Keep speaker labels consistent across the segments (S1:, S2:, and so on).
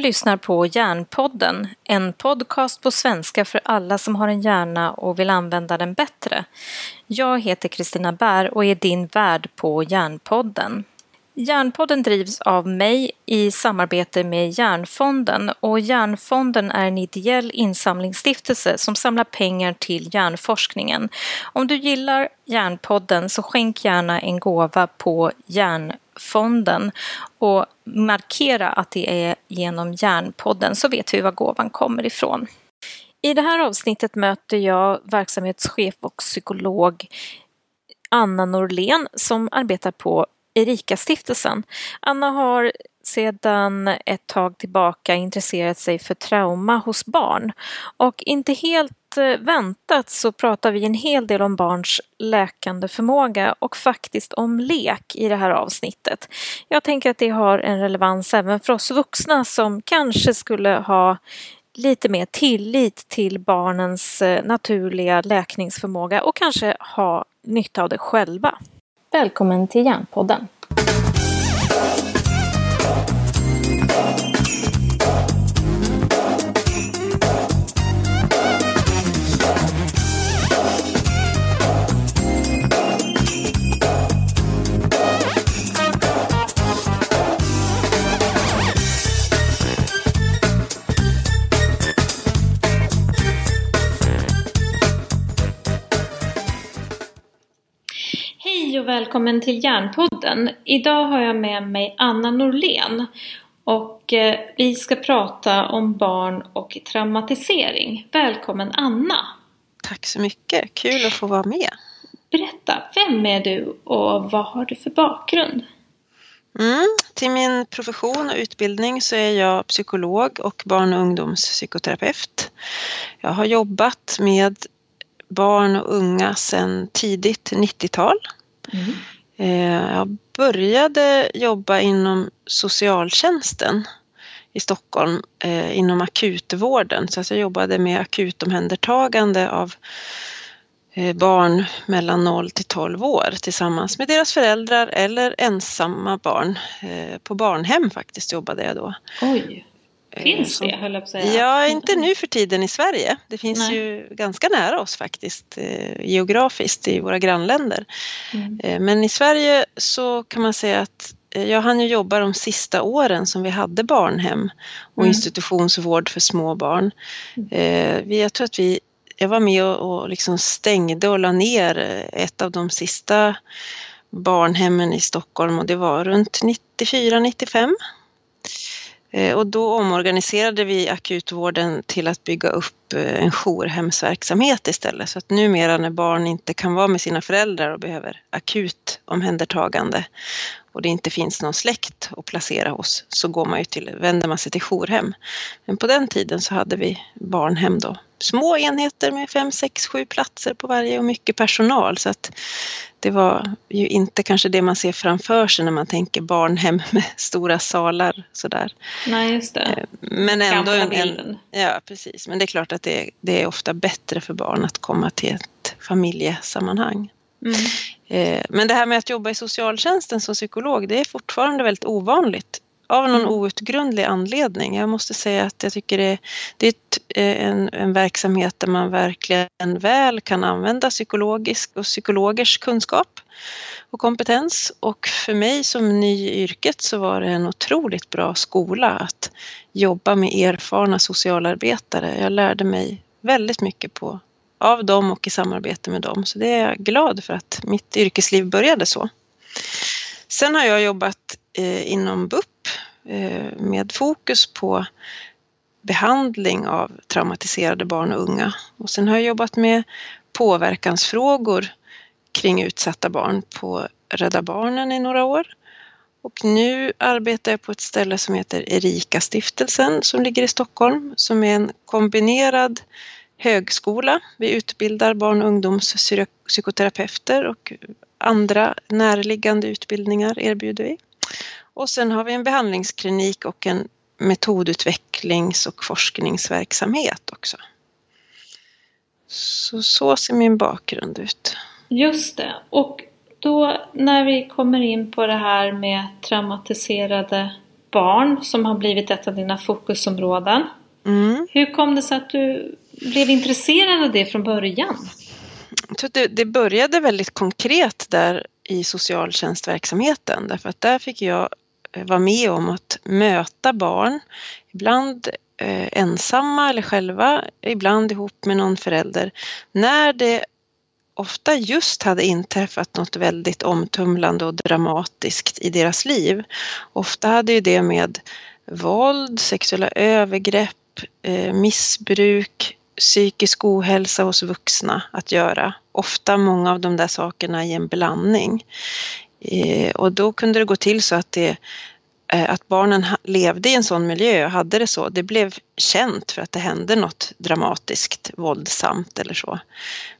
S1: lyssnar på Hjärnpodden, en podcast på svenska för alla som har en hjärna och vill använda den bättre. Jag heter Kristina Bär och är din värd på Hjärnpodden. Hjärnpodden drivs av mig i samarbete med Hjärnfonden och Hjärnfonden är en ideell insamlingsstiftelse som samlar pengar till hjärnforskningen. Om du gillar Hjärnpodden så skänk gärna en gåva på Hjärnfonden fonden och markera att det är genom Hjärnpodden så vet vi var gåvan kommer ifrån. I det här avsnittet möter jag verksamhetschef och psykolog Anna Norlén som arbetar på Erika-stiftelsen. Anna har sedan ett tag tillbaka intresserat sig för trauma hos barn och inte helt eh, väntat så pratar vi en hel del om barns läkande förmåga och faktiskt om lek i det här avsnittet. Jag tänker att det har en relevans även för oss vuxna som kanske skulle ha lite mer tillit till barnens eh, naturliga läkningsförmåga och kanske ha nytta av det själva. Välkommen till Hjärnpodden! Hej och välkommen till Järnpodden. Idag har jag med mig Anna Norlén och eh, vi ska prata om barn och traumatisering. Välkommen Anna!
S2: Tack så mycket, kul att få vara med.
S1: Berätta, vem är du och vad har du för bakgrund?
S2: Mm, till min profession och utbildning så är jag psykolog och barn och ungdomspsykoterapeut. Jag har jobbat med barn och unga sedan tidigt 90-tal Mm. Eh, jag började jobba inom socialtjänsten i Stockholm eh, inom akutvården. Så alltså jag jobbade med akutomhändertagande av eh, barn mellan 0 till 12 år tillsammans med deras föräldrar eller ensamma barn. På barnhem faktiskt jobbade jag då.
S1: Oj. Finns det, höll jag på säga.
S2: Ja, inte nu för tiden i Sverige. Det finns Nej. ju ganska nära oss faktiskt eh, geografiskt i våra grannländer. Mm. Eh, men i Sverige så kan man säga att eh, jag hann ju jobba de sista åren som vi hade barnhem och mm. institutionsvård för små barn. Mm. Eh, jag tror att vi, jag var med och, liksom stängde och la ner ett av de sista barnhemmen i Stockholm och det var runt 94-95. Eh, Eh, och då omorganiserade vi akutvården till att bygga upp eh, en jourhemsverksamhet istället. Så att numera när barn inte kan vara med sina föräldrar och behöver akut omhändertagande och det inte finns någon släkt att placera hos så går man ju till, vänder man sig till jourhem. Men på den tiden så hade vi barnhem då. Små enheter med fem, sex, sju platser på varje och mycket personal så att det var ju inte kanske det man ser framför sig när man tänker barnhem med stora salar sådär.
S1: Nej, just det. Eh,
S2: men ändå en, en, Ja, precis. Men det är klart att det, det är ofta bättre för barn att komma till ett familjesammanhang. Mm. Eh, men det här med att jobba i socialtjänsten som psykolog, det är fortfarande väldigt ovanligt av någon mm. outgrundlig anledning. Jag måste säga att jag tycker det, det är ett, eh, en, en verksamhet där man verkligen väl kan använda psykologisk och psykologers kunskap och kompetens. Och för mig som ny i yrket så var det en otroligt bra skola att jobba med erfarna socialarbetare. Jag lärde mig väldigt mycket på av dem och i samarbete med dem. Så det är jag glad för att mitt yrkesliv började så. Sen har jag jobbat Eh, inom BUP eh, med fokus på behandling av traumatiserade barn och unga. Och sen har jag jobbat med påverkansfrågor kring utsatta barn på Rädda Barnen i några år. Och nu arbetar jag på ett ställe som heter Erika-stiftelsen som ligger i Stockholm som är en kombinerad högskola. Vi utbildar barn och ungdomspsykoterapeuter och andra närliggande utbildningar erbjuder vi. Och sen har vi en behandlingsklinik och en metodutvecklings och forskningsverksamhet också. Så, så ser min bakgrund ut.
S1: Just det. Och då när vi kommer in på det här med traumatiserade barn som har blivit ett av dina fokusområden. Mm. Hur kom det sig att du blev intresserad av det från början?
S2: Det, det började väldigt konkret där i socialtjänstverksamheten därför att där fick jag eh, vara med om att möta barn, ibland eh, ensamma eller själva, ibland ihop med någon förälder, när det ofta just hade inträffat något väldigt omtumlande och dramatiskt i deras liv. Ofta hade ju det med våld, sexuella övergrepp, eh, missbruk, psykisk ohälsa hos vuxna att göra. Ofta många av de där sakerna i en blandning. Eh, och då kunde det gå till så att det Eh, att barnen levde i en sån miljö och hade det så, det blev känt för att det hände något dramatiskt, våldsamt eller så.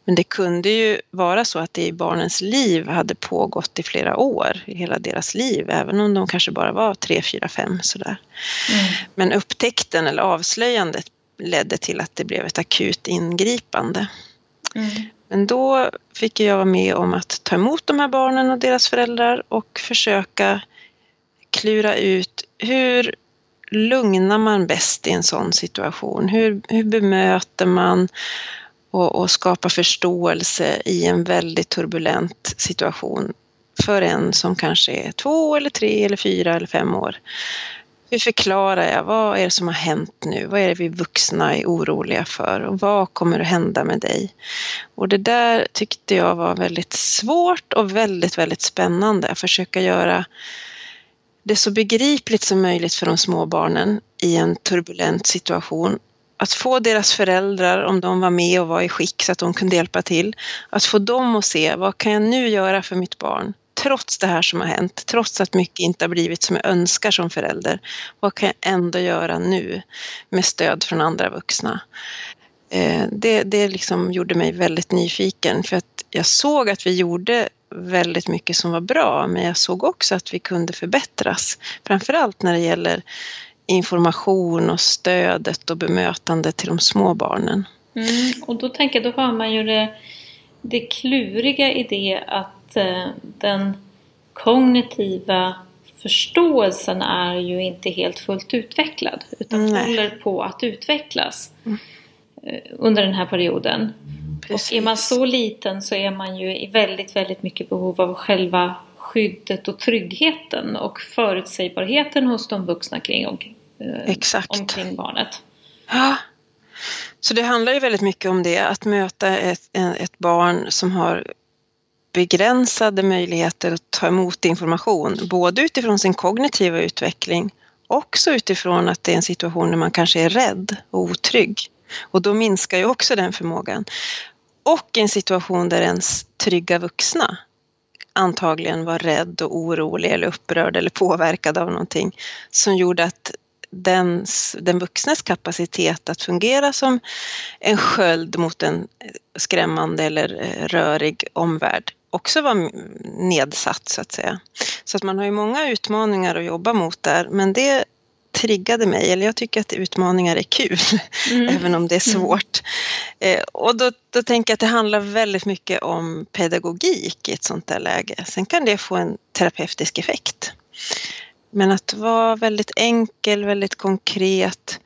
S2: Men det kunde ju vara så att det i barnens liv hade pågått i flera år, i hela deras liv, även om de kanske bara var tre, fyra, fem sådär. Mm. Men upptäckten eller avslöjandet ledde till att det blev ett akut ingripande. Mm. Men då fick jag vara med om att ta emot de här barnen och deras föräldrar och försöka klura ut hur lugnar man bäst i en sån situation? Hur, hur bemöter man och, och skapar förståelse i en väldigt turbulent situation för en som kanske är två eller tre eller fyra eller fem år? Hur förklarar jag? Vad är det som har hänt nu? Vad är det vi vuxna är oroliga för? Och vad kommer att hända med dig? Och det där tyckte jag var väldigt svårt och väldigt, väldigt spännande. Att försöka göra det så begripligt som möjligt för de små barnen i en turbulent situation. Att få deras föräldrar, om de var med och var i skick så att de kunde hjälpa till, att få dem att se vad kan jag nu göra för mitt barn? Trots det här som har hänt, trots att mycket inte har blivit som jag önskar som förälder, vad kan jag ändå göra nu med stöd från andra vuxna? Eh, det, det liksom gjorde mig väldigt nyfiken för att jag såg att vi gjorde väldigt mycket som var bra men jag såg också att vi kunde förbättras. Framförallt när det gäller information och stödet och bemötandet till de små barnen.
S1: Mm, och då tänker jag, då hör man ju det, det kluriga i det att eh, den kognitiva förståelsen är ju inte helt fullt utvecklad utan Nej. håller på att utvecklas mm. eh, under den här perioden. Precis. Och är man så liten så är man ju i väldigt, väldigt mycket behov av själva skyddet och tryggheten och förutsägbarheten hos de vuxna kring, och, eh, omkring barnet.
S2: Ja. Så det handlar ju väldigt mycket om det, att möta ett, ett barn som har begränsade möjligheter att ta emot information, både utifrån sin kognitiva utveckling också utifrån att det är en situation där man kanske är rädd och otrygg. Och då minskar ju också den förmågan. Och en situation där ens trygga vuxna antagligen var rädd och orolig eller upprörd eller påverkad av någonting som gjorde att dens, den vuxnes kapacitet att fungera som en sköld mot en skrämmande eller eh, rörig omvärld också var nedsatt så att säga. Så att man har ju många utmaningar att jobba mot där men det triggade mig, eller jag tycker att utmaningar är kul, mm. även om det är mm. svårt. Mm. och då, då tänker jag att det handlar väldigt mycket om pedagogik i ett sånt där läge. Sen kan det få en terapeutisk effekt. Men att vara väldigt enkel, väldigt konkret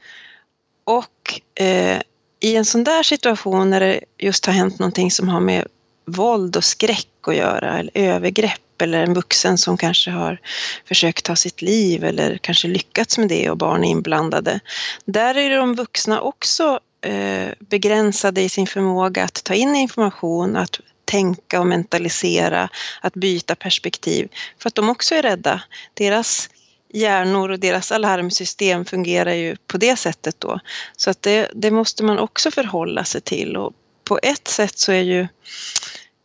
S2: och eh, i en sån där situation när det just har hänt någonting som har med våld och skräck att göra, eller övergrepp eller en vuxen som kanske har försökt ta sitt liv eller kanske lyckats med det och barn är inblandade. Där är de vuxna också eh, begränsade i sin förmåga att ta in information, att tänka och mentalisera, att byta perspektiv för att de också är rädda. Deras hjärnor och deras alarmsystem fungerar ju på det sättet då. Så att det, det måste man också förhålla sig till och på ett sätt så är ju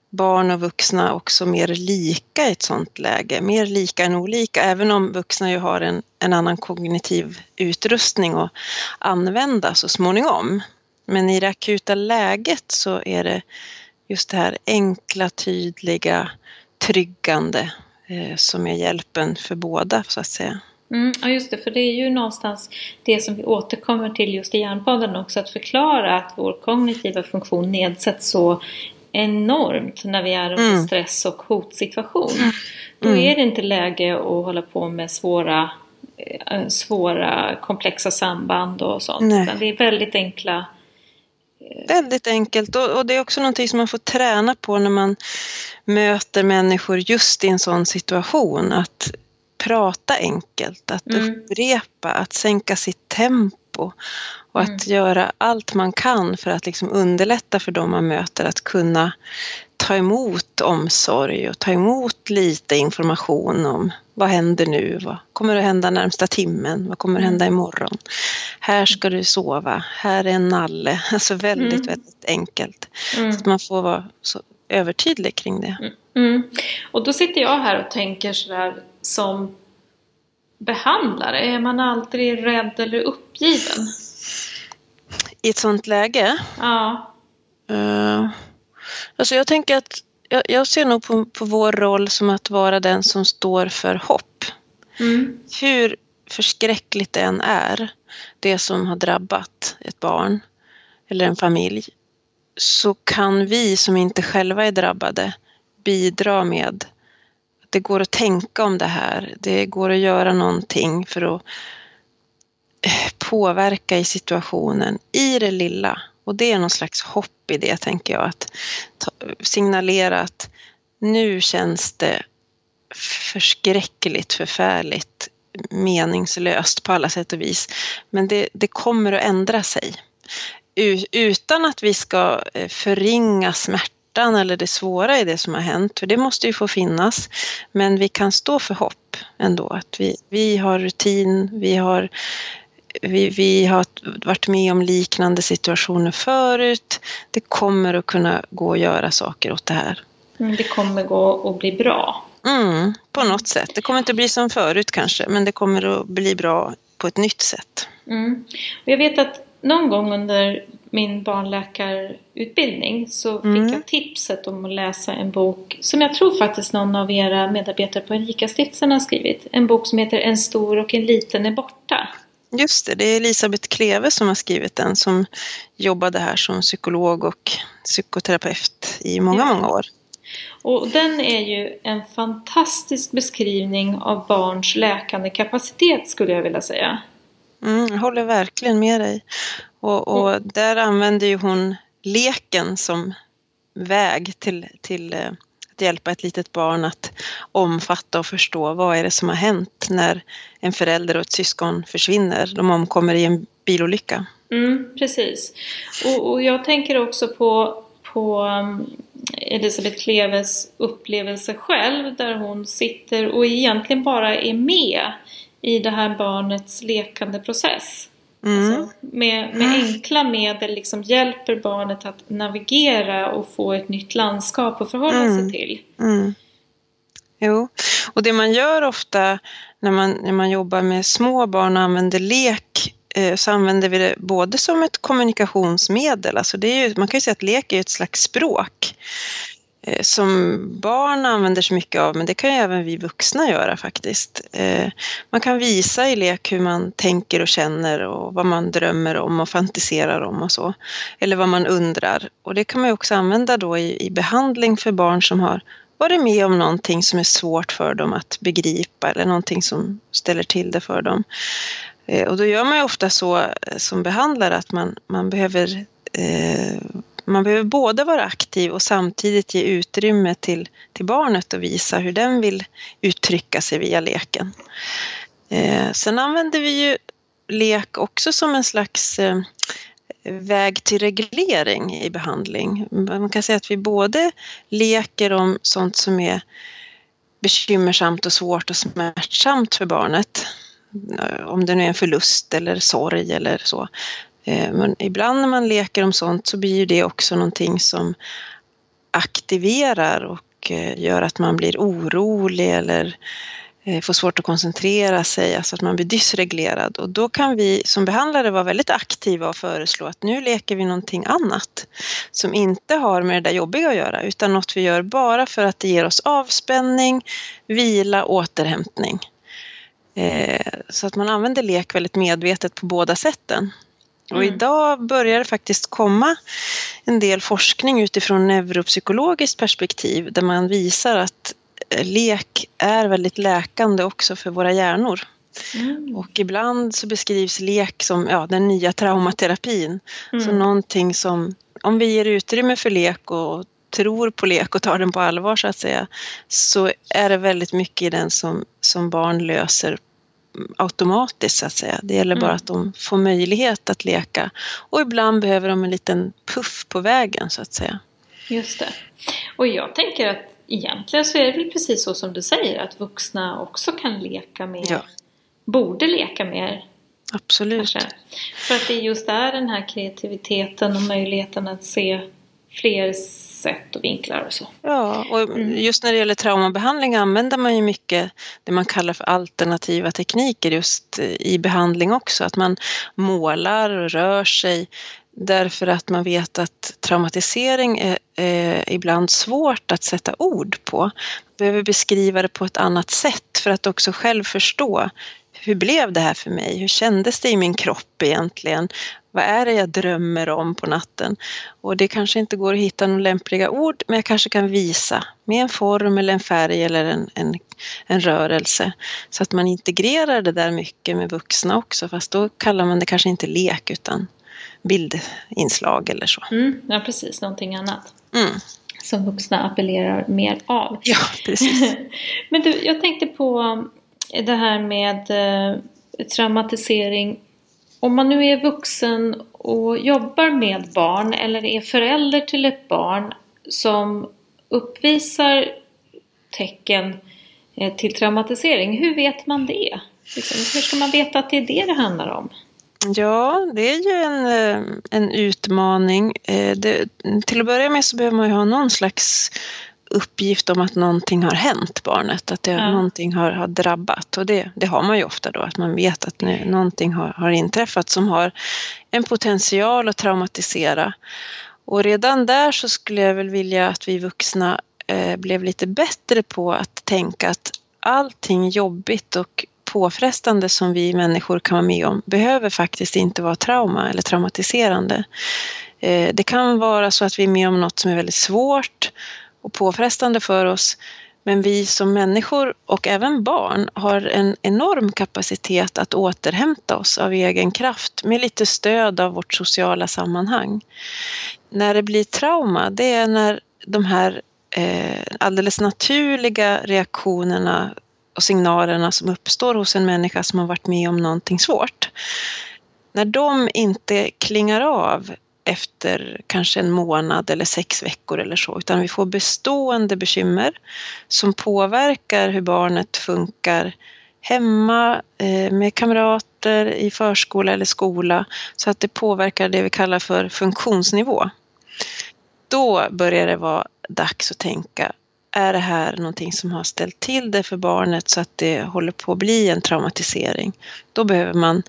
S2: barn och vuxna också mer lika i ett sådant läge, mer lika än olika, även om vuxna ju har en, en annan kognitiv utrustning att använda så småningom. Men i det akuta läget så är det just det här enkla, tydliga, tryggande eh, som är hjälpen för båda så att säga.
S1: Mm, ja just det, för det är ju någonstans det som vi återkommer till just i Hjärnpodden också, att förklara att vår kognitiva funktion nedsätts så enormt när vi är under mm. stress och hotsituation. Mm. Då är det inte läge att hålla på med svåra eh, svåra komplexa samband och sånt. Nej. Utan det är väldigt enkla
S2: Väldigt enkelt och, och, det är också någonting som man får träna på när man möter människor just i en sån situation. Att prata enkelt, att mm. upprepa, att sänka sitt tempo och att mm. göra allt man kan för att liksom underlätta för dem man möter att kunna ta emot omsorg och ta emot lite information om vad händer nu, vad kommer att hända närmsta timmen, vad kommer att hända mm. imorgon. Här ska du sova, här är en nalle. Alltså väldigt, mm. väldigt enkelt. Mm. Så att man får vara så övertydlig kring det. Mm.
S1: mm. Och då sitter jag här och tänker sådär som behandlare, är man alltid rädd eller uppgiven?
S2: I ett sånt läge?
S1: Ja.
S2: Uh, alltså jag tänker att jag, jag ser nog på, på, vår roll som att vara den som står för hopp.
S1: Mm.
S2: Hur förskräckligt det än är, det som har drabbat ett barn eller en familj, så kan vi som inte själva är drabbade bidra med det går att tänka om det här. Det går att göra någonting för att eh, påverka i situationen i det lilla. Och det är någon slags hopp i det, tänker jag. Att signalera att nu känns det förskräckligt, förfärligt, meningslöst på alla sätt och vis. Men det, det kommer att ändra sig. Utan att vi ska eh, förringa smärta smärtan eller det svåra i det som har hänt, för det måste ju få finnas. Men vi kan stå för hopp ändå, att vi, vi har rutin, vi har vi, vi har varit med om liknande situationer förut. Det kommer att kunna gå att göra saker åt det här.
S1: Mm, det kommer gå att bli bra.
S2: Mm, på något sätt. Det kommer inte bli som förut kanske, men det kommer att bli bra på ett nytt sätt.
S1: Mm. Jag vet att någon gång under min barnläkarutbildning så fick mm. jag tipset om att läsa en bok som jag tror faktiskt någon av era medarbetare på Erika-stiftelsen har skrivit. En bok som heter En stor och en liten är borta.
S2: Just det, det är Elisabeth Kleve som har skrivit den som jobbade här som psykolog och psykoterapeut i många, ja. många år.
S1: Och den är ju en fantastisk beskrivning av barns läkande kapacitet skulle jag vilja säga.
S2: Mm, jag håller verkligen med dig. Och, och mm. där använder ju hon leken som väg till, till eh, att hjälpa ett litet barn att omfatta och förstå vad är det som har hänt när en förälder och ett syskon försvinner. De omkommer i en bilolycka.
S1: Mm, precis. Och, och jag tänker också på, på um, Elisabeth Kleves upplevelse själv där hon sitter och egentligen bara är med i det här barnets lekande process. Mm. Alltså, med, med enkla medel liksom hjälper barnet att navigera och få ett nytt landskap att förhålla mm. sig till.
S2: Mm. Jo, och det man gör ofta när man, när man jobbar med små barn och använder lek eh, så använder vi det både som ett kommunikationsmedel, alltså det är ju, man kan ju säga att lek är ett slags språk. Eh, som barn använder sig mycket av, men det kan ju även vi vuxna göra faktiskt. Eh, man kan visa i lek hur man tänker och känner och vad man drömmer om och fantiserar om och så. Eller vad man undrar. Och det kan man ju också använda då i, i behandling för barn som har varit med om någonting som är svårt för dem att begripa eller någonting som ställer till det för dem. Eh, och då gör man ju ofta så som behandlare att man, man behöver eh, man behöver både vara aktiv och samtidigt ge utrymme till, till barnet och visa hur den vill uttrycka sig via leken. Eh, sen använder vi ju lek också som en slags eh, väg till reglering i behandling. Man kan säga att vi både leker om sånt som är bekymmersamt och svårt och smärtsamt för barnet. Eh, om det nu är en förlust eller sorg eller så. Eh, men ibland när man leker om sånt så blir det också någonting som aktiverar och eh, gör att man blir orolig eller eh, får svårt att koncentrera sig, alltså att man blir dysreglerad. Och då kan vi som behandlare vara väldigt aktiva och föreslå att nu leker vi någonting annat som inte har med det där jobbiga att göra utan något vi gör bara för att det ger oss avspänning, vila, återhämtning. Så att man använder lek väldigt medvetet på båda sätten. Och mm. idag börjar det faktiskt komma en del forskning utifrån neuropsykologiskt perspektiv där man visar att eh, lek är väldigt läkande också för våra hjärnor. Mm. Och ibland så beskrivs lek som ja, den nya traumaterapin. Mm. Så någonting som, om vi ger utrymme för lek och tror på lek och tar den på allvar så att säga, så är det väldigt mycket i den som, som barn löser automatiskt så att säga. Det gäller bara mm. att de får möjlighet att leka. Och ibland behöver de en liten puff på vägen så att säga.
S1: Just det. Och jag tänker att egentligen så är det väl precis så som du säger att vuxna också kan leka mer. Ja. Borde leka mer.
S2: Absolut. Kanske.
S1: För att det är just där den här kreativiteten och möjligheten att se fler sätt och vinklar och så.
S2: Ja, och mm. just när det gäller traumabehandling använder man ju mycket det man kallar för alternativa tekniker just i behandling också. Att man målar och rör sig därför att man vet att traumatisering är, är ibland svårt att sätta ord på. Man behöver beskriva det på ett annat sätt för att också själv förstå hur blev det här för mig? Hur kändes det i min kropp egentligen? Vad är det jag drömmer om på natten? Och det kanske inte går att hitta några lämpliga ord, men jag kanske kan visa med en form eller en färg eller en, en, en rörelse. Så att man integrerar det där mycket med vuxna också, fast då kallar man det kanske inte lek utan bildinslag eller så.
S1: Mm, ja, precis, någonting annat. Mm. Som vuxna appellerar mer av.
S2: Ja, precis.
S1: men du, jag tänkte på det här med eh, traumatisering om man nu är vuxen och jobbar med barn eller är förälder till ett barn som uppvisar tecken eh, till traumatisering, hur vet man det? Liksom, hur ska man veta att det är det det handlar om?
S2: Ja, det är ju en, eh, en utmaning. Eh, det, till att börja med så behöver man ju ha någon slags uppgift om att någonting har hänt barnet, att det, ja. någonting har, har drabbat. Och det, det har man ju ofta då, att man vet att nu, någonting har, har inträffat som har en potential att traumatisera. Och redan där så skulle jag väl vilja att vi vuxna eh, blev lite bättre på att tänka att allting jobbigt och påfrestande som vi människor kan vara med om behöver faktiskt inte vara trauma eller traumatiserande. Eh, det kan vara så att vi är med om något som är väldigt svårt och påfrestande för oss. Men vi som människor och även barn har en enorm kapacitet att återhämta oss av egen kraft med lite stöd av vårt sociala sammanhang. När det blir trauma, det är när de här eh, alldeles naturliga reaktionerna och signalerna som uppstår hos en människa som har varit med om någonting svårt. När de inte klingar av efter kanske en månad eller sex veckor eller så, utan vi får bestående bekymmer som påverkar hur barnet funkar hemma, eh, med kamrater, i förskola eller skola, så att det påverkar det vi kallar för funktionsnivå. Då börjar det vara dags att tänka, är det här någonting som har ställt till det för barnet så att det håller på att bli en traumatisering? Då behöver man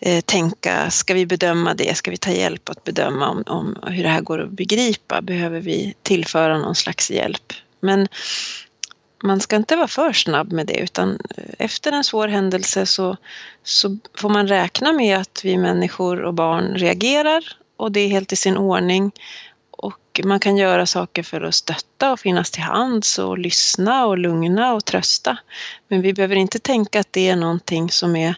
S2: eh, tänka, ska vi bedöma det? Ska vi ta hjälp att bedöma om, om hur det här går att begripa? Behöver vi tillföra någon slags hjälp? Men man ska inte vara för snabb med det utan eh, efter en svår händelse så, så får man räkna med att vi människor och barn reagerar och det är helt i sin ordning och man kan göra saker för att stötta och finnas till hands och lyssna och lugna och trösta. Men vi behöver inte tänka att det är någonting som är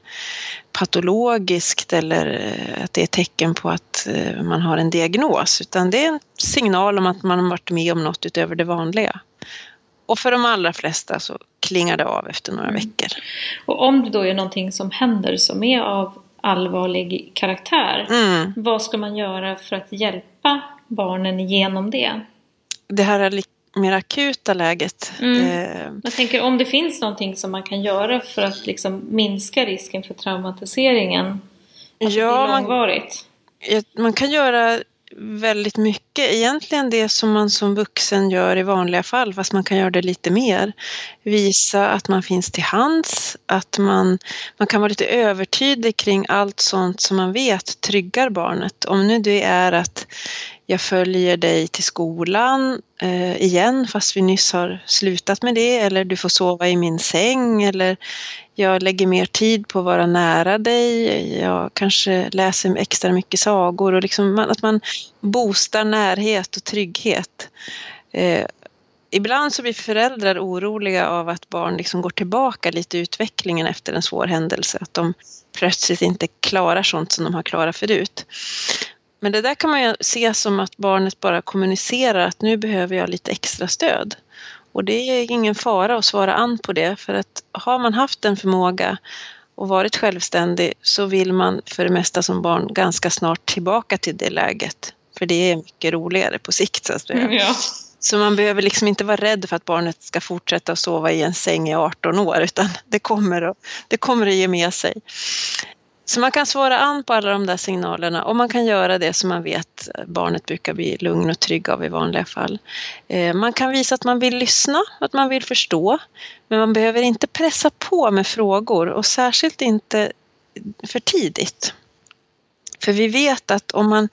S2: patologiskt eller eh, att det är tecken på att eh, man har en diagnos utan det är en signal om att man har varit med om något utöver det vanliga. Och för de allra flesta så klingar det av efter några mm. veckor.
S1: Och om det då är någonting som händer som är av allvarlig karaktär, mm. vad ska man göra för att hjälpa barnen igenom det.
S2: Det här är mer akuta läget. Mm.
S1: Eh. Jag tänker om det finns någonting som man kan göra för att liksom minska risken för traumatiseringen. Att ja, det långvarigt.
S2: Man, man kan göra väldigt mycket. Egentligen det som man som vuxen gör i vanliga fall, fast man kan göra det lite mer. Visa att man finns till hands, att man, man kan vara lite övertydlig kring allt sånt som man vet tryggar barnet. Om nu det är att jag följer dig till skolan eh, igen fast vi nyss har slutat med det eller du får sova i min säng eller jag lägger mer tid på att vara nära dig. Jag kanske läser extra mycket sagor och liksom att man boostar närhet och trygghet. Eh, ibland så blir föräldrar oroliga av att barn liksom går tillbaka lite i utvecklingen efter en svår händelse. Att de plötsligt inte klarar sånt som de har klarat förut. Men det där kan man ju se som att barnet bara kommunicerar att nu behöver jag lite extra stöd. Och det är ingen fara att svara an på det för att har man haft en förmåga och varit självständig så vill man för det mesta som barn ganska snart tillbaka till det läget. För det är mycket roligare på sikt så att säga. Ja. Så man behöver liksom inte vara rädd för att barnet ska fortsätta att sova i en säng i 18 år utan det kommer att, det kommer att ge med sig. Så man kan svara an på alla de där signalerna och man kan göra det som man vet barnet brukar bli lugn och trygg av i vanliga fall. Eh, man kan visa att man vill lyssna, att man vill förstå, men man behöver inte pressa på med frågor och särskilt inte för tidigt. För vi vet att om man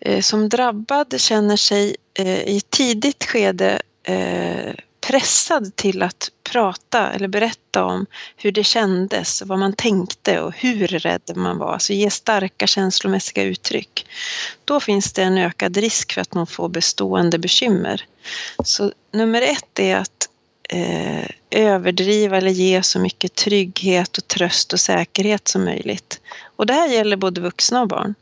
S2: eh, som drabbad känner sig eh, i ett tidigt skede pressad till att prata eller berätta om hur det kändes, vad man tänkte och hur rädd man var, alltså ge starka känslomässiga uttryck. Då finns det en ökad risk för att man får bestående bekymmer. Så nummer ett är att eh, överdriva eller ge så mycket trygghet och tröst och säkerhet som möjligt. Och det här gäller både vuxna och barn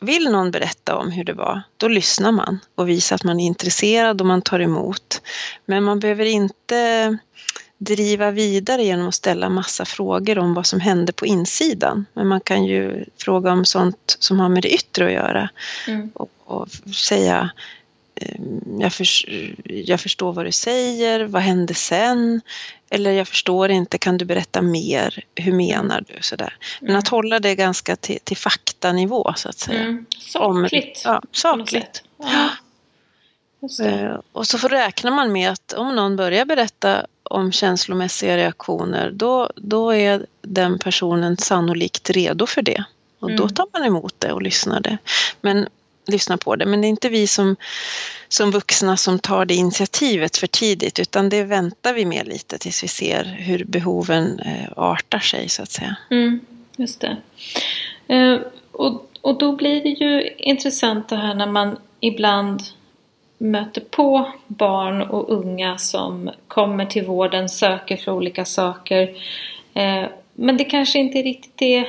S2: vill någon berätta om hur det var, då lyssnar man och visar att man är intresserad och man tar emot. Men man behöver inte driva vidare genom att ställa massa frågor om vad som hände på insidan. Men man kan ju fråga om sånt som har med det yttre att göra mm. och, och, säga jag, för, jag förstår vad du säger, vad hände sen? Eller jag förstår inte, kan du berätta mer? Hur menar du? Sådär. Men mm. att hålla det ganska till, till faktanivå så att säga. Mm.
S1: Sakligt.
S2: Om, ja, sakligt. Ja. Ehm, och så räknar man med att om någon börjar berätta om känslomässiga reaktioner då, då är den personen sannolikt redo för det. Och då mm. tar man emot det och lyssnar det. Men lyssna på det. Men det är inte vi som, som vuxna som tar det initiativet för tidigt utan det väntar vi med lite tills vi ser hur behoven eh, artar sig så att säga.
S1: Mm, just det. Eh, och, och då blir det ju intressant det här när man ibland möter på barn och unga som kommer till vården, söker för olika saker. Eh, men det kanske inte riktigt är,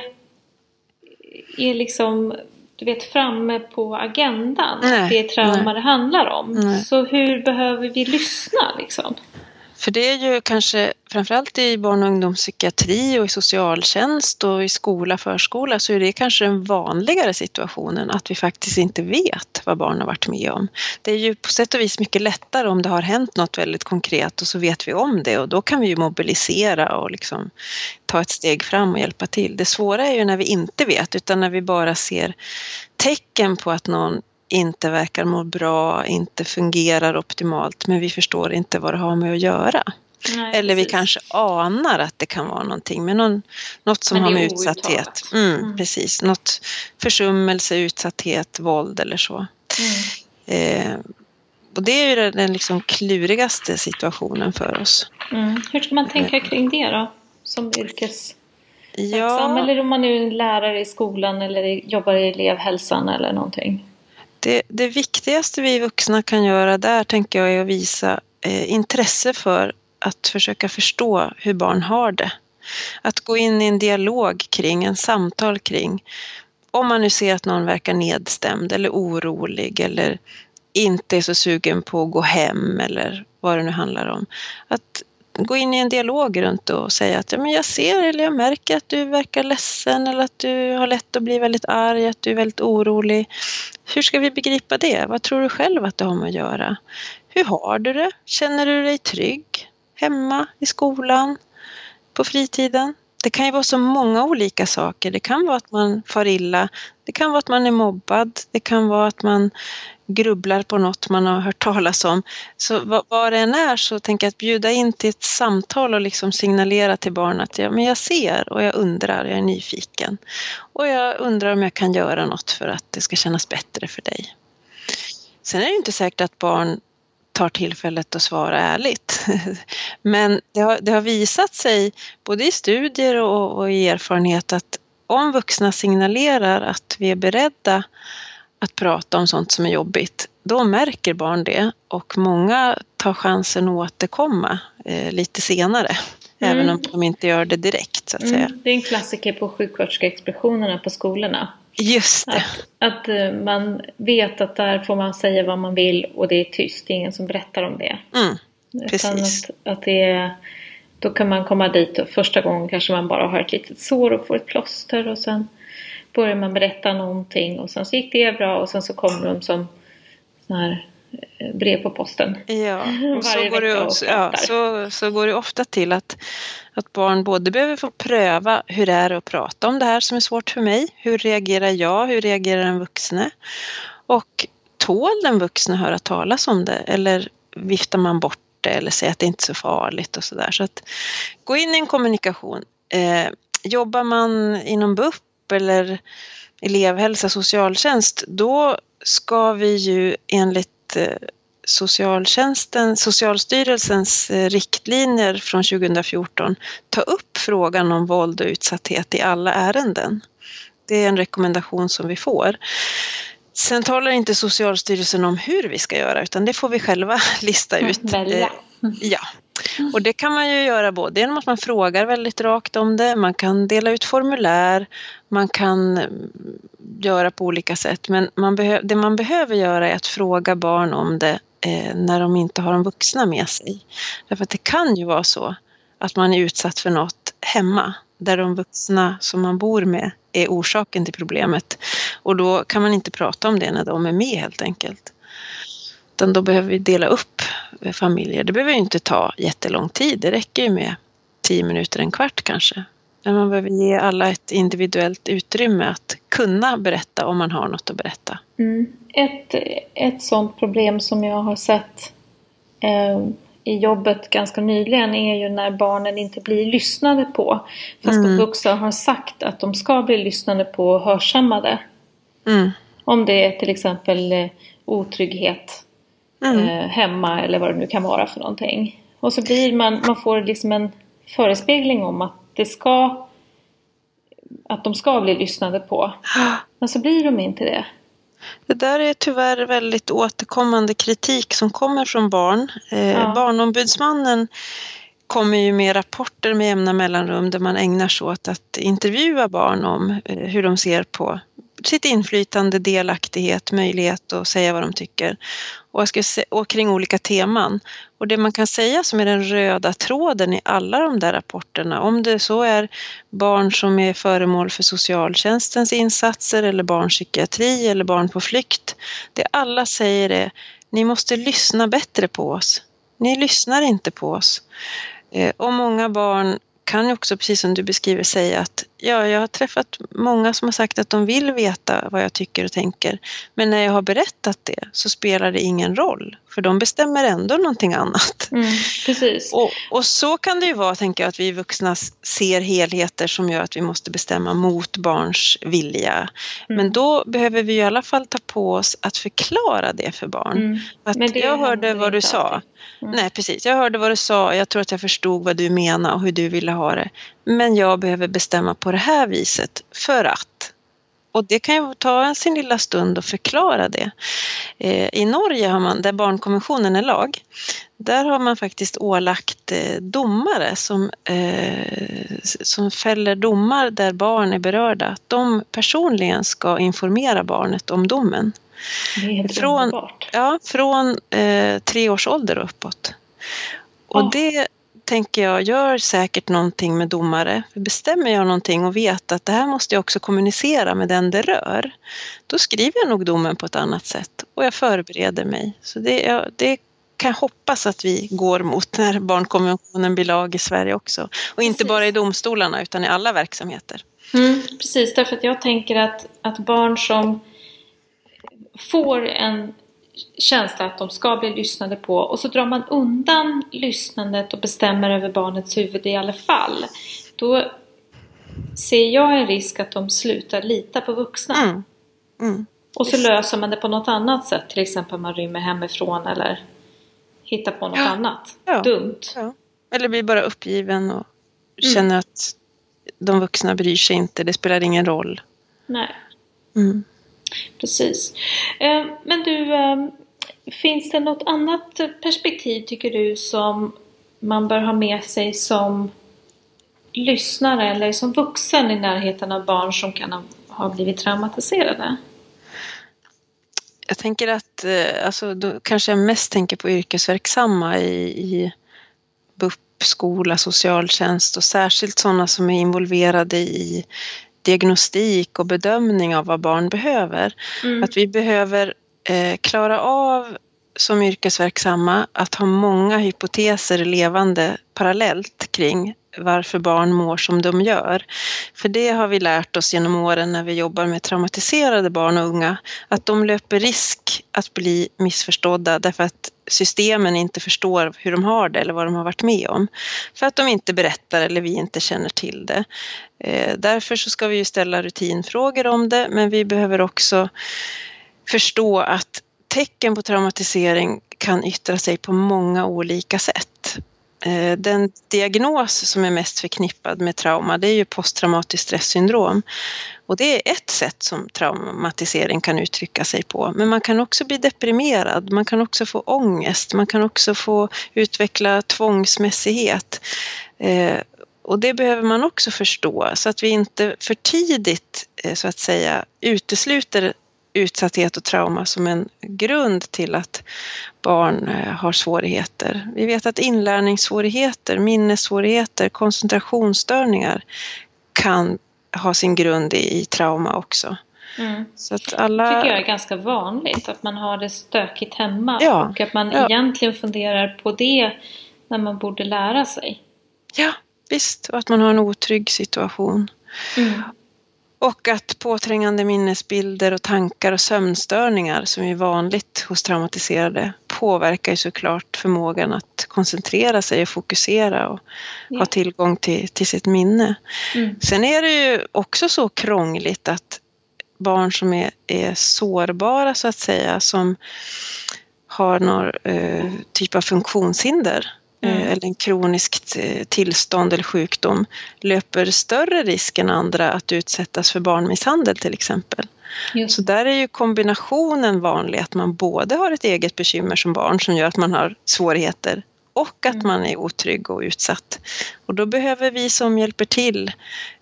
S1: är liksom du vet, framme på agendan. Nej, det är trauma nej. det handlar om. Nej. Så hur behöver vi lyssna liksom?
S2: För det är ju kanske framförallt i barn och ungdomspsykiatri och i socialtjänst och i skola, förskola så är det kanske den vanligare situationen att vi faktiskt inte vet vad barn har varit med om. Det är ju på sätt och vis mycket lättare om det har hänt något väldigt konkret och så vet vi om det och då kan vi ju mobilisera och liksom ta ett steg fram och hjälpa till. Det svåra är ju när vi inte vet utan när vi bara ser tecken på att någon inte verkar må bra, inte fungerar optimalt men vi förstår inte vad det har med att göra. Nej, Eller precis. vi kanske anar att det kan vara någonting med någon, något som har med utsatthet. Mm, mm. Precis, något försummelse, utsatthet, våld eller så. Mm. Eh, och det är ju den liksom klurigaste situationen för oss.
S1: Mm. Hur ska man tänka eh. kring det då? Som yrkes... Ja. Eller om man är lärare i skolan eller jobbar i elevhälsan eller någonting?
S2: Det, det viktigaste vi vuxna kan göra där tänker jag är att visa eh, intresse för att försöka förstå hur barn har det. Att gå in i en dialog kring, en samtal kring om man nu ser att någon verkar nedstämd eller orolig eller inte är så sugen på att gå hem eller vad det nu handlar om. Att gå in i en dialog runt och säga att ja, men jag ser eller jag märker att du verkar ledsen eller att du har lätt att bli väldigt arg, att du är väldigt orolig. Hur ska vi begripa det? Vad tror du själv att det har med att göra? Hur har du det? Känner du dig trygg? Hemma, i skolan, på fritiden? Det kan ju vara så många olika saker. Det kan vara att man far illa. Det kan vara att man är mobbad. Det kan vara att man grubblar på något man har hört talas om. Så vad, vad det än är så tänker jag att bjuda in till ett samtal och liksom signalera till barnet att ja, men jag ser och jag undrar, jag är nyfiken. Och jag undrar om jag kan göra något för att det ska kännas bättre för dig. Sen är det inte säkert att barn tar tillfället att svara ärligt. Men det har, det har visat sig både i studier och, och i erfarenhet att om vuxna signalerar att vi är beredda att prata om sånt som är jobbigt, då märker barn det och många tar chansen att återkomma eh, lite senare. Mm. Även om de inte gör det direkt så att mm. säga.
S1: Det är en klassiker på sjuksköterskeexpeditionerna på skolorna.
S2: Just det.
S1: Att, att eh, man vet att där får man säga vad man vill och det är tyst, det är ingen som berättar om det.
S2: Mm. Precis.
S1: Att, att det är, då kan man komma dit och första gången kanske man bara har ett litet sår och får ett plåster och sen börjar man berätta någonting och sen så gick det bra och sen så kommer de som sån här brev på posten.
S2: Ja, och så går, det, också, ja, så, så går det ofta till att, att barn både behöver få pröva hur det är att prata om det här som är svårt för mig. Hur reagerar jag? Hur reagerar den vuxne? Och tål den vuxne höra talas om det eller viftar man bort det eller säger att det inte är så farligt och sådär. Så att gå in i en kommunikation. Eh, jobbar man inom BUP eller elevhälsa, socialtjänst, då ska vi ju enligt eh, socialtjänsten, Socialstyrelsens eh, riktlinjer från 2014 ta upp frågan om våld och utsatthet i alla ärenden. Det är en rekommendation som vi får. Sen talar inte Socialstyrelsen om hur vi ska göra utan det får vi själva lista ut.
S1: Välja. Eh,
S2: ja, och det kan man ju göra både genom att man frågar väldigt rakt om det, man kan dela ut formulär, man kan mm, göra på olika sätt. Men man det man behöver göra är att fråga barn om det eh, när de inte har de vuxna med sig. Därför att det kan ju vara så att man är utsatt för något hemma där de vuxna som man bor med är orsaken till problemet. Och då kan man inte prata om det när de är med helt enkelt. Utan då behöver vi dela upp eh, familjer. Det behöver ju inte ta jättelång tid. Det räcker ju med tio minuter, en kvart kanske. Men man behöver ge alla ett individuellt utrymme att kunna berätta om man har något att berätta.
S1: Mm. Ett, ett sådant problem som jag har sett eh, i jobbet ganska nyligen är ju när barnen inte blir lyssnade på. Fast mm. de vuxna har sagt att de ska bli lyssnade på och hörsammade.
S2: Mm.
S1: Om det är till exempel eh, otrygghet mm. eh, hemma eller vad det nu kan vara för någonting. Och så blir man, man får liksom en förespegling om att det ska att de ska bli lyssnade på. Men så blir de inte det.
S2: Det där är tyvärr väldigt återkommande kritik som kommer från barn. Eh, ja. Barnombudsmannen kommer ju med rapporter med jämna mellanrum där man ägnar sig åt att intervjua barn om eh, hur de ser på sitt inflytande, delaktighet, möjlighet att säga vad de tycker. Och, jag ska se, och kring olika teman. Och det man kan säga som är den röda tråden i alla de där rapporterna, om det så är barn som är föremål för socialtjänstens insatser eller barnpsykiatri eller barn på flykt. Det alla säger är, ni måste lyssna bättre på oss. Ni lyssnar inte på oss. Eh, och många barn kan ju också, precis som du beskriver, säga att ja, jag har träffat många som har sagt att de vill veta vad jag tycker och tänker. Men när jag har berättat det så spelar det ingen roll, för de bestämmer ändå någonting annat.
S1: Mm, precis.
S2: Och, och, så kan det ju vara, tänker jag, att vi vuxna ser helheter som gör att vi måste bestämma mot barns vilja. Mm. Men då behöver vi i alla fall ta på oss att förklara det för barn. Mm. Att jag hörde vad du sa. Mm. Nej, precis. Jag hörde vad du sa. Jag tror att jag förstod vad du menade och hur du ville ha det. Men jag behöver bestämma på det här viset för att. Och det kan ju ta sin lilla stund att förklara det. Eh, I Norge har man, där barnkonventionen är lag, där har man faktiskt ålagt eh, domare som, eh, som fäller domar där barn är berörda, att de personligen ska informera barnet om domen.
S1: från,
S2: Ja, från eh, tre års ålder och uppåt. Och oh. det tänker jag gör säkert någonting med domare. För bestämmer jag någonting och vet att det här måste jag också kommunicera med den det rör, då skriver jag nog domen på ett annat sätt och jag förbereder mig. Så det, det kan jag hoppas att vi går mot när barnkonventionen blir lag i Sverige också. Och inte precis. bara i domstolarna utan i alla verksamheter.
S1: Mm, precis, därför att jag tänker att, att barn som får en känsla att de ska bli lyssnade på och så drar man undan lyssnandet och bestämmer över barnets huvud i alla fall. Då ser jag en risk att de slutar lita på vuxna.
S2: Mm. Mm.
S1: Och så löser man det på något annat sätt. Till exempel man rymmer hemifrån eller hittar på något ja. annat ja. dumt.
S2: Ja. Eller blir bara uppgiven och mm. känner att de vuxna bryr sig inte. Det spelar ingen roll.
S1: Nej. Precis. Eh, men du, eh, finns det något annat perspektiv tycker du som man bör ha med sig som lyssnare eller som vuxen i närheten av barn som kan ha blivit traumatiserade?
S2: Jag tänker att, eh, alltså, då kanske jag mest tänker på yrkesverksamma i, i BUP, skola, socialtjänst och särskilt sådana som är involverade i diagnostik och bedömning av vad barn behöver. Mm. Att vi behöver eh, klara av som yrkesverksamma att ha många hypoteser levande parallellt kring varför barn mår som de gör. För det har vi lärt oss genom åren när vi jobbar med traumatiserade barn och unga, att de löper risk att bli missförstådda därför att systemen inte förstår hur de har det eller vad de har varit med om. För att de inte berättar eller vi inte känner till det. Eh, därför så ska vi ju ställa rutinfrågor om det, men vi behöver också förstå att tecken på traumatisering kan yttra sig på många olika sätt. Eh, den diagnos som är mest förknippad med trauma det är ju posttraumatiskt stresssyndrom. Och det är ett sätt som traumatisering kan uttrycka sig på. Men man kan också bli deprimerad, man kan också få ångest, man kan också få utveckla tvångsmässighet. Eh, och det behöver man också förstå så att vi inte för tidigt eh, så att säga utesluter utsatthet och trauma som en grund till att barn eh, har svårigheter. Vi vet att inlärningssvårigheter, minnessvårigheter, koncentrationsstörningar kan ha sin grund i, i trauma också.
S1: Mm. Så att alla... Det tycker jag är ganska vanligt, att man har det stökigt hemma ja, och att man ja. egentligen funderar på det när man borde lära sig.
S2: Ja, visst, och att man har en otrygg situation. Mm. Och att påträngande minnesbilder och tankar och sömnstörningar som är vanligt hos traumatiserade påverkar ju såklart förmågan att koncentrera sig och fokusera och ja. ha tillgång till, till sitt minne. Mm. Sen är det ju också så krångligt att barn som är, är sårbara så att säga, som har någon eh, typ av funktionshinder Mm. Eh, eller en kroniskt eh, tillstånd eller sjukdom löper större risk än andra att utsättas för barnmisshandel till exempel. Just. Så där är ju kombinationen vanlig, att man både har ett eget bekymmer som barn som gör att man har svårigheter och att mm. man är otrygg och utsatt. Och då behöver vi som hjälper till,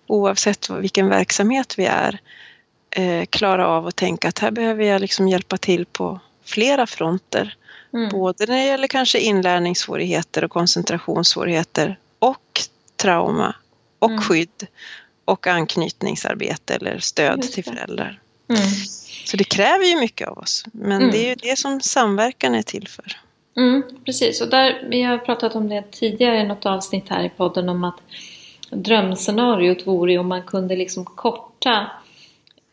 S2: oavsett vilken verksamhet vi är, eh, klara av att tänka att här behöver jag liksom hjälpa till på flera fronter. Mm. Både när det gäller kanske inlärningssvårigheter och koncentrationssvårigheter och trauma och mm. skydd och anknytningsarbete eller stöd till föräldrar. Mm. Så det kräver ju mycket av oss. Men mm. det är ju det som samverkan är till för.
S1: Mm, precis, och där, vi har pratat om det tidigare i något avsnitt här i podden om att drömscenariot vore om man kunde liksom korta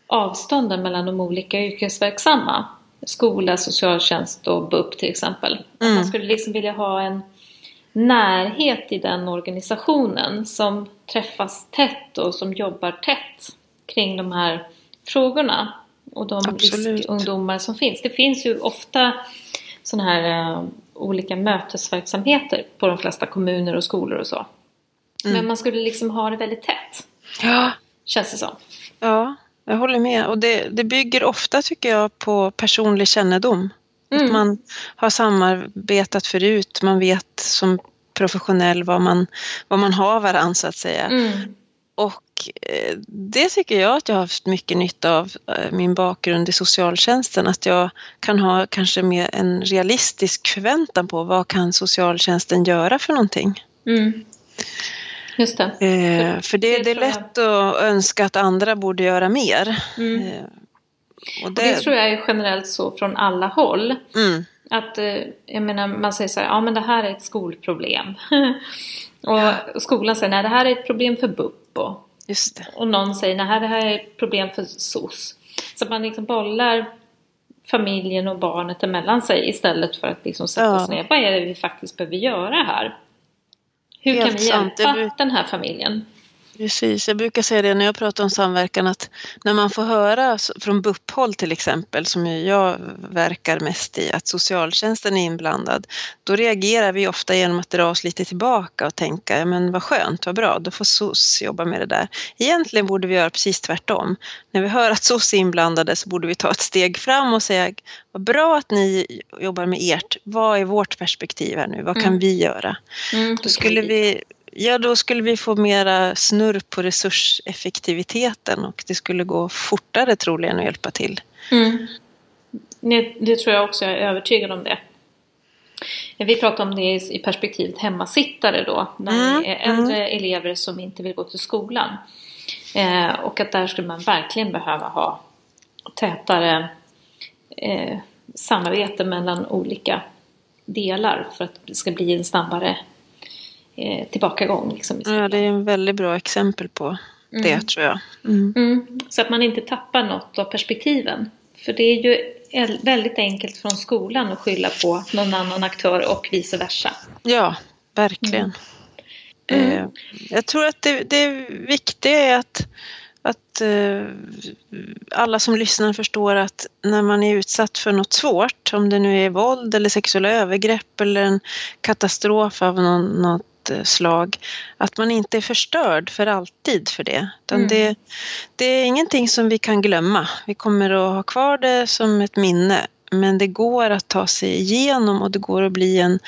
S1: avstånden mellan de olika yrkesverksamma skola, socialtjänst och BUP till exempel. Mm. man skulle liksom vilja ha en närhet i den organisationen som träffas tätt och som jobbar tätt kring de här frågorna och de riskungdomar som finns. Det finns ju ofta sådana här uh, olika mötesverksamheter på de flesta kommuner och skolor och så. Mm. Men man skulle liksom ha det väldigt tätt.
S2: Ja.
S1: Känns det som.
S2: Ja. Jag håller med. Och det, det bygger ofta, tycker jag, på personlig kännedom. Mm. Att man har samarbetat förut, man vet som professionell vad man, vad man har varann så att säga. Mm. Och eh, det tycker jag att jag har haft mycket nytta av eh, min bakgrund i socialtjänsten. Att jag kan ha kanske mer en realistisk förväntan på vad kan socialtjänsten göra för någonting. Mm.
S1: Just det.
S2: Eh, för det, det, det är lätt att önska att andra borde göra mer. Mm. Eh,
S1: och det... Och det... tror jag är generellt så från alla håll. Mm. Att, eh, jag menar, man säger så här, ja men det här är ett skolproblem. och ja. skolan säger, nej det här är ett problem för BUP. Och, och någon säger, nej det här är ett problem för SOS. Så man liksom bollar familjen och barnet emellan sig istället för att liksom sätta ja. sig ner. Vad är det vi faktiskt behöver göra här? Hur Helt kan vi hjälpa sant. den här familjen?
S2: Precis, jag brukar säga det när jag pratar om samverkan att när man får höra från BUP-håll till exempel, som jag verkar mest i, att socialtjänsten är inblandad, då reagerar vi ofta genom att dra oss lite tillbaka och tänka, ja men vad skönt, vad bra, då får SOS jobba med det där. Egentligen borde vi göra precis tvärtom. När vi hör att SOS är inblandade så borde vi ta ett steg fram och säga, vad bra att ni jobbar med ert, vad är vårt perspektiv här nu, vad kan mm. vi göra? Mm, då skulle vi Ja, då skulle vi få mera snurr på resurseffektiviteten och det skulle gå fortare troligen att hjälpa till. Mm.
S1: Det, det, tror jag också, jag är övertygad om det. Vi pratar om det i perspektivet hemmasittare då, när mm. det är äldre mm. elever som inte vill gå till skolan. Eh, och att där skulle man verkligen behöva ha tätare eh, samarbete mellan olika delar för att det ska bli en snabbare eh, tillbakagång. Liksom,
S2: ja, det är en väldigt bra exempel på mm. det tror jag.
S1: Mm. Mm. Så att man inte tappar något av perspektiven. För det är ju väldigt enkelt från skolan att skylla på någon annan aktör och vice versa.
S2: Ja, verkligen. Mm. Eh, jag tror att det, det viktiga är att att eh, alla som lyssnar förstår att när man är utsatt för något svårt, om det nu är våld eller sexuella övergrepp eller en katastrof av någon, något slag, att man inte är förstörd för alltid för det. mm. det, det är ingenting som vi kan glömma. Vi kommer att ha kvar det som ett minne, men det går att ta sig igenom och det går att bli en,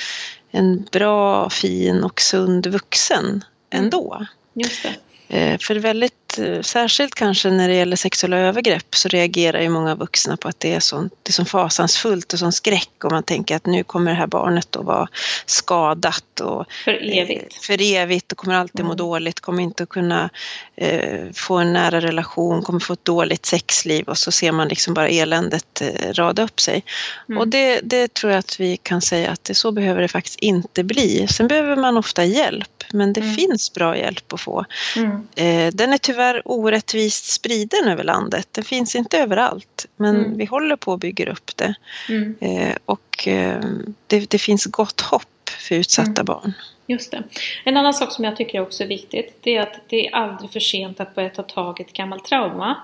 S2: en bra, fin och sund vuxen mm. ändå.
S1: Just det.
S2: Eh, för väldigt, eh, särskilt kanske när det gäller sexuella övergrepp så reagerar ju många vuxna på att det är, sånt, det är så fasansfullt och sån skräck och man tänker att nu kommer det här barnet att vara skadat och
S1: för evigt,
S2: för evigt och kommer alltid må mm. dåligt, kommer inte att kunna eh, få en nära relation, kommer få ett dåligt sexliv och så ser man liksom bara eländet eh, rada upp sig. Mm. Och det, det tror jag att vi kan säga att det, så behöver det faktiskt inte bli. Sen behöver man ofta hjälp men det mm. finns bra hjälp att få. Mm. Eh, den är tyvärr orättvist spriden över landet. Den finns inte överallt, men mm. vi håller på att bygga upp det. Mm. Eh, och eh, det, det, finns gott hopp för utsatta mm. barn.
S1: Just det. En annan sak som jag tycker också är viktigt, det är att det är aldrig för sent att börja ta tag i ett gammalt trauma.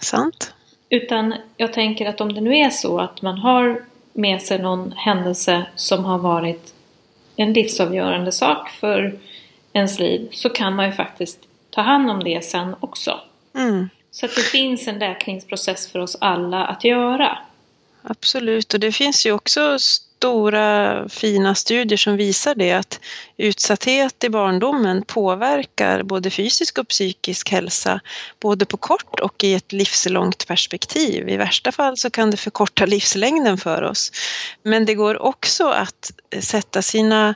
S2: Sant.
S1: Utan jag tänker att om det nu är så att man har med sig någon händelse som har varit en livsavgörande sak för ens liv så kan man ju faktiskt ta hand om det sen också. Mm. Så att det finns en läkningsprocess för oss alla att göra.
S2: Absolut, och det finns ju också stora fina studier som visar det att utsatthet i barndomen påverkar både fysisk och psykisk hälsa både på kort och i ett livslångt perspektiv. I värsta fall så kan det förkorta livslängden för oss. Men det går också att sätta sina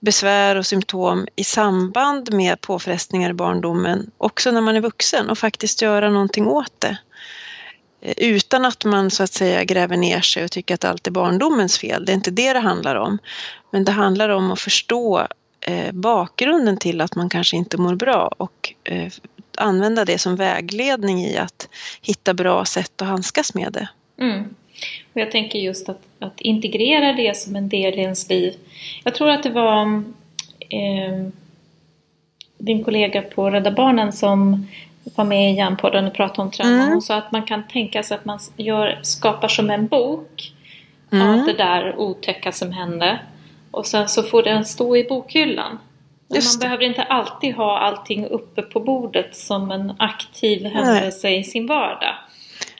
S2: besvär och symptom i samband med påfrestningar i barndomen också när man är vuxen och faktiskt göra någonting åt det. Eh, utan att man så att säga gräver ner sig och tycker att allt är barndomens fel. Det är inte det det handlar om. Men det handlar om att förstå eh, bakgrunden till att man kanske inte mår bra och eh, använda det som vägledning i att hitta bra sätt att handskas med det.
S1: Mm. Och jag tänker just att, att, integrera det som en del i ens liv. Jag tror att det var eh, din kollega på Rädda Barnen som var med i Hjärnpodden och pratade om trauma. Mm. Hon sa att man kan tänka sig att man gör, skapar som en bok mm. av det där otäcka som hände. Och sen så får den stå i bokhyllan. man behöver inte alltid ha allting uppe på bordet som en aktiv händelse i sin vardag.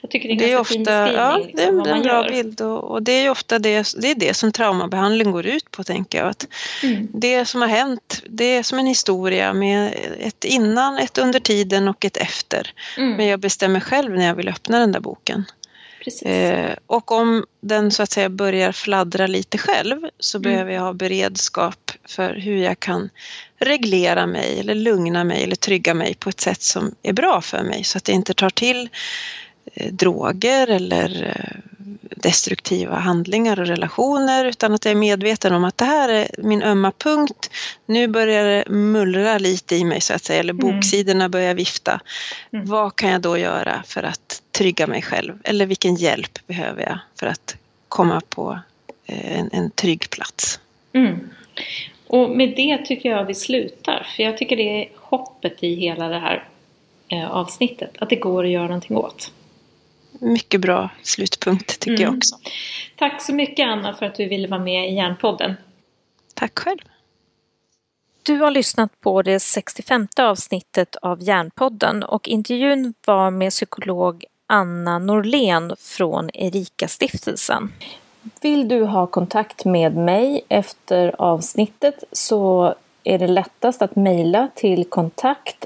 S1: Jag tycker det är, det är ofta, fin beskrivning. Ja, liksom, det är en bra gör.
S2: bild och, och, det är ofta det, det, är det som traumabehandling går ut på tänker jag. Att mm. Det som har hänt, det är som en historia med ett innan, ett under tiden och ett efter. Mm. Men jag bestämmer själv när jag vill öppna den där boken. Eh, och om den så att säga börjar fladdra lite själv så mm. behöver jag ha beredskap för hur jag kan reglera mig eller lugna mig eller trygga mig på ett sätt som är bra för mig så att jag inte tar till droger eller eh, destruktiva handlingar och relationer utan att jag är medveten om att det här är min ömma punkt. Nu börjar det mullra lite i mig så att säga, eller mm. boksidorna börjar vifta. Mm. Vad kan jag då göra för att trygga mig själv? Eller vilken hjälp behöver jag för att komma på eh, en, en trygg plats?
S1: Mm. Och med det tycker jag vi slutar, för jag tycker det är hoppet i hela det här eh, avsnittet, att det går att göra någonting åt.
S2: Mycket bra slutpunkt tycker mm. jag också.
S1: Tack så mycket Anna för att du ville vara med i Järnpodden.
S2: Tack själv.
S1: Du har lyssnat på det 65 avsnittet av Järnpodden och intervjun var med psykolog Anna Norlén från Erika-stiftelsen. Vill du ha kontakt med mig efter avsnittet så är det lättast att mejla till kontakt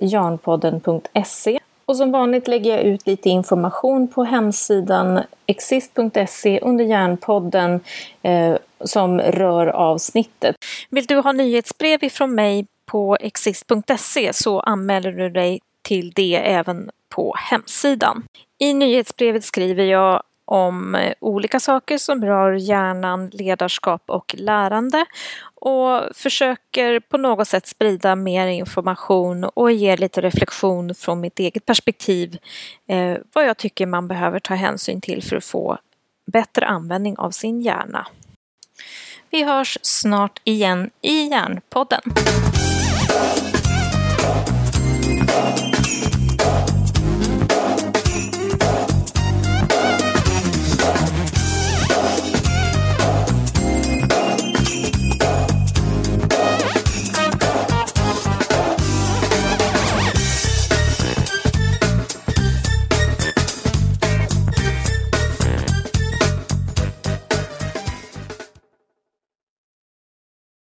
S1: jarnpodden.se och som vanligt lägger jag ut lite information på hemsidan exist.se under Järnpodden eh, som rör avsnittet. Vill du ha nyhetsbrev ifrån mig på exist.se så anmäler du dig till det även på hemsidan. I nyhetsbrevet skriver jag om eh, olika saker som rör hjärnan, ledarskap och lärande och försöker på något sätt sprida mer information och ge lite reflektion från mitt eget perspektiv eh, vad jag tycker man behöver ta hänsyn till för att få bättre användning av sin hjärna. Vi hörs snart igen i Hjärnpodden.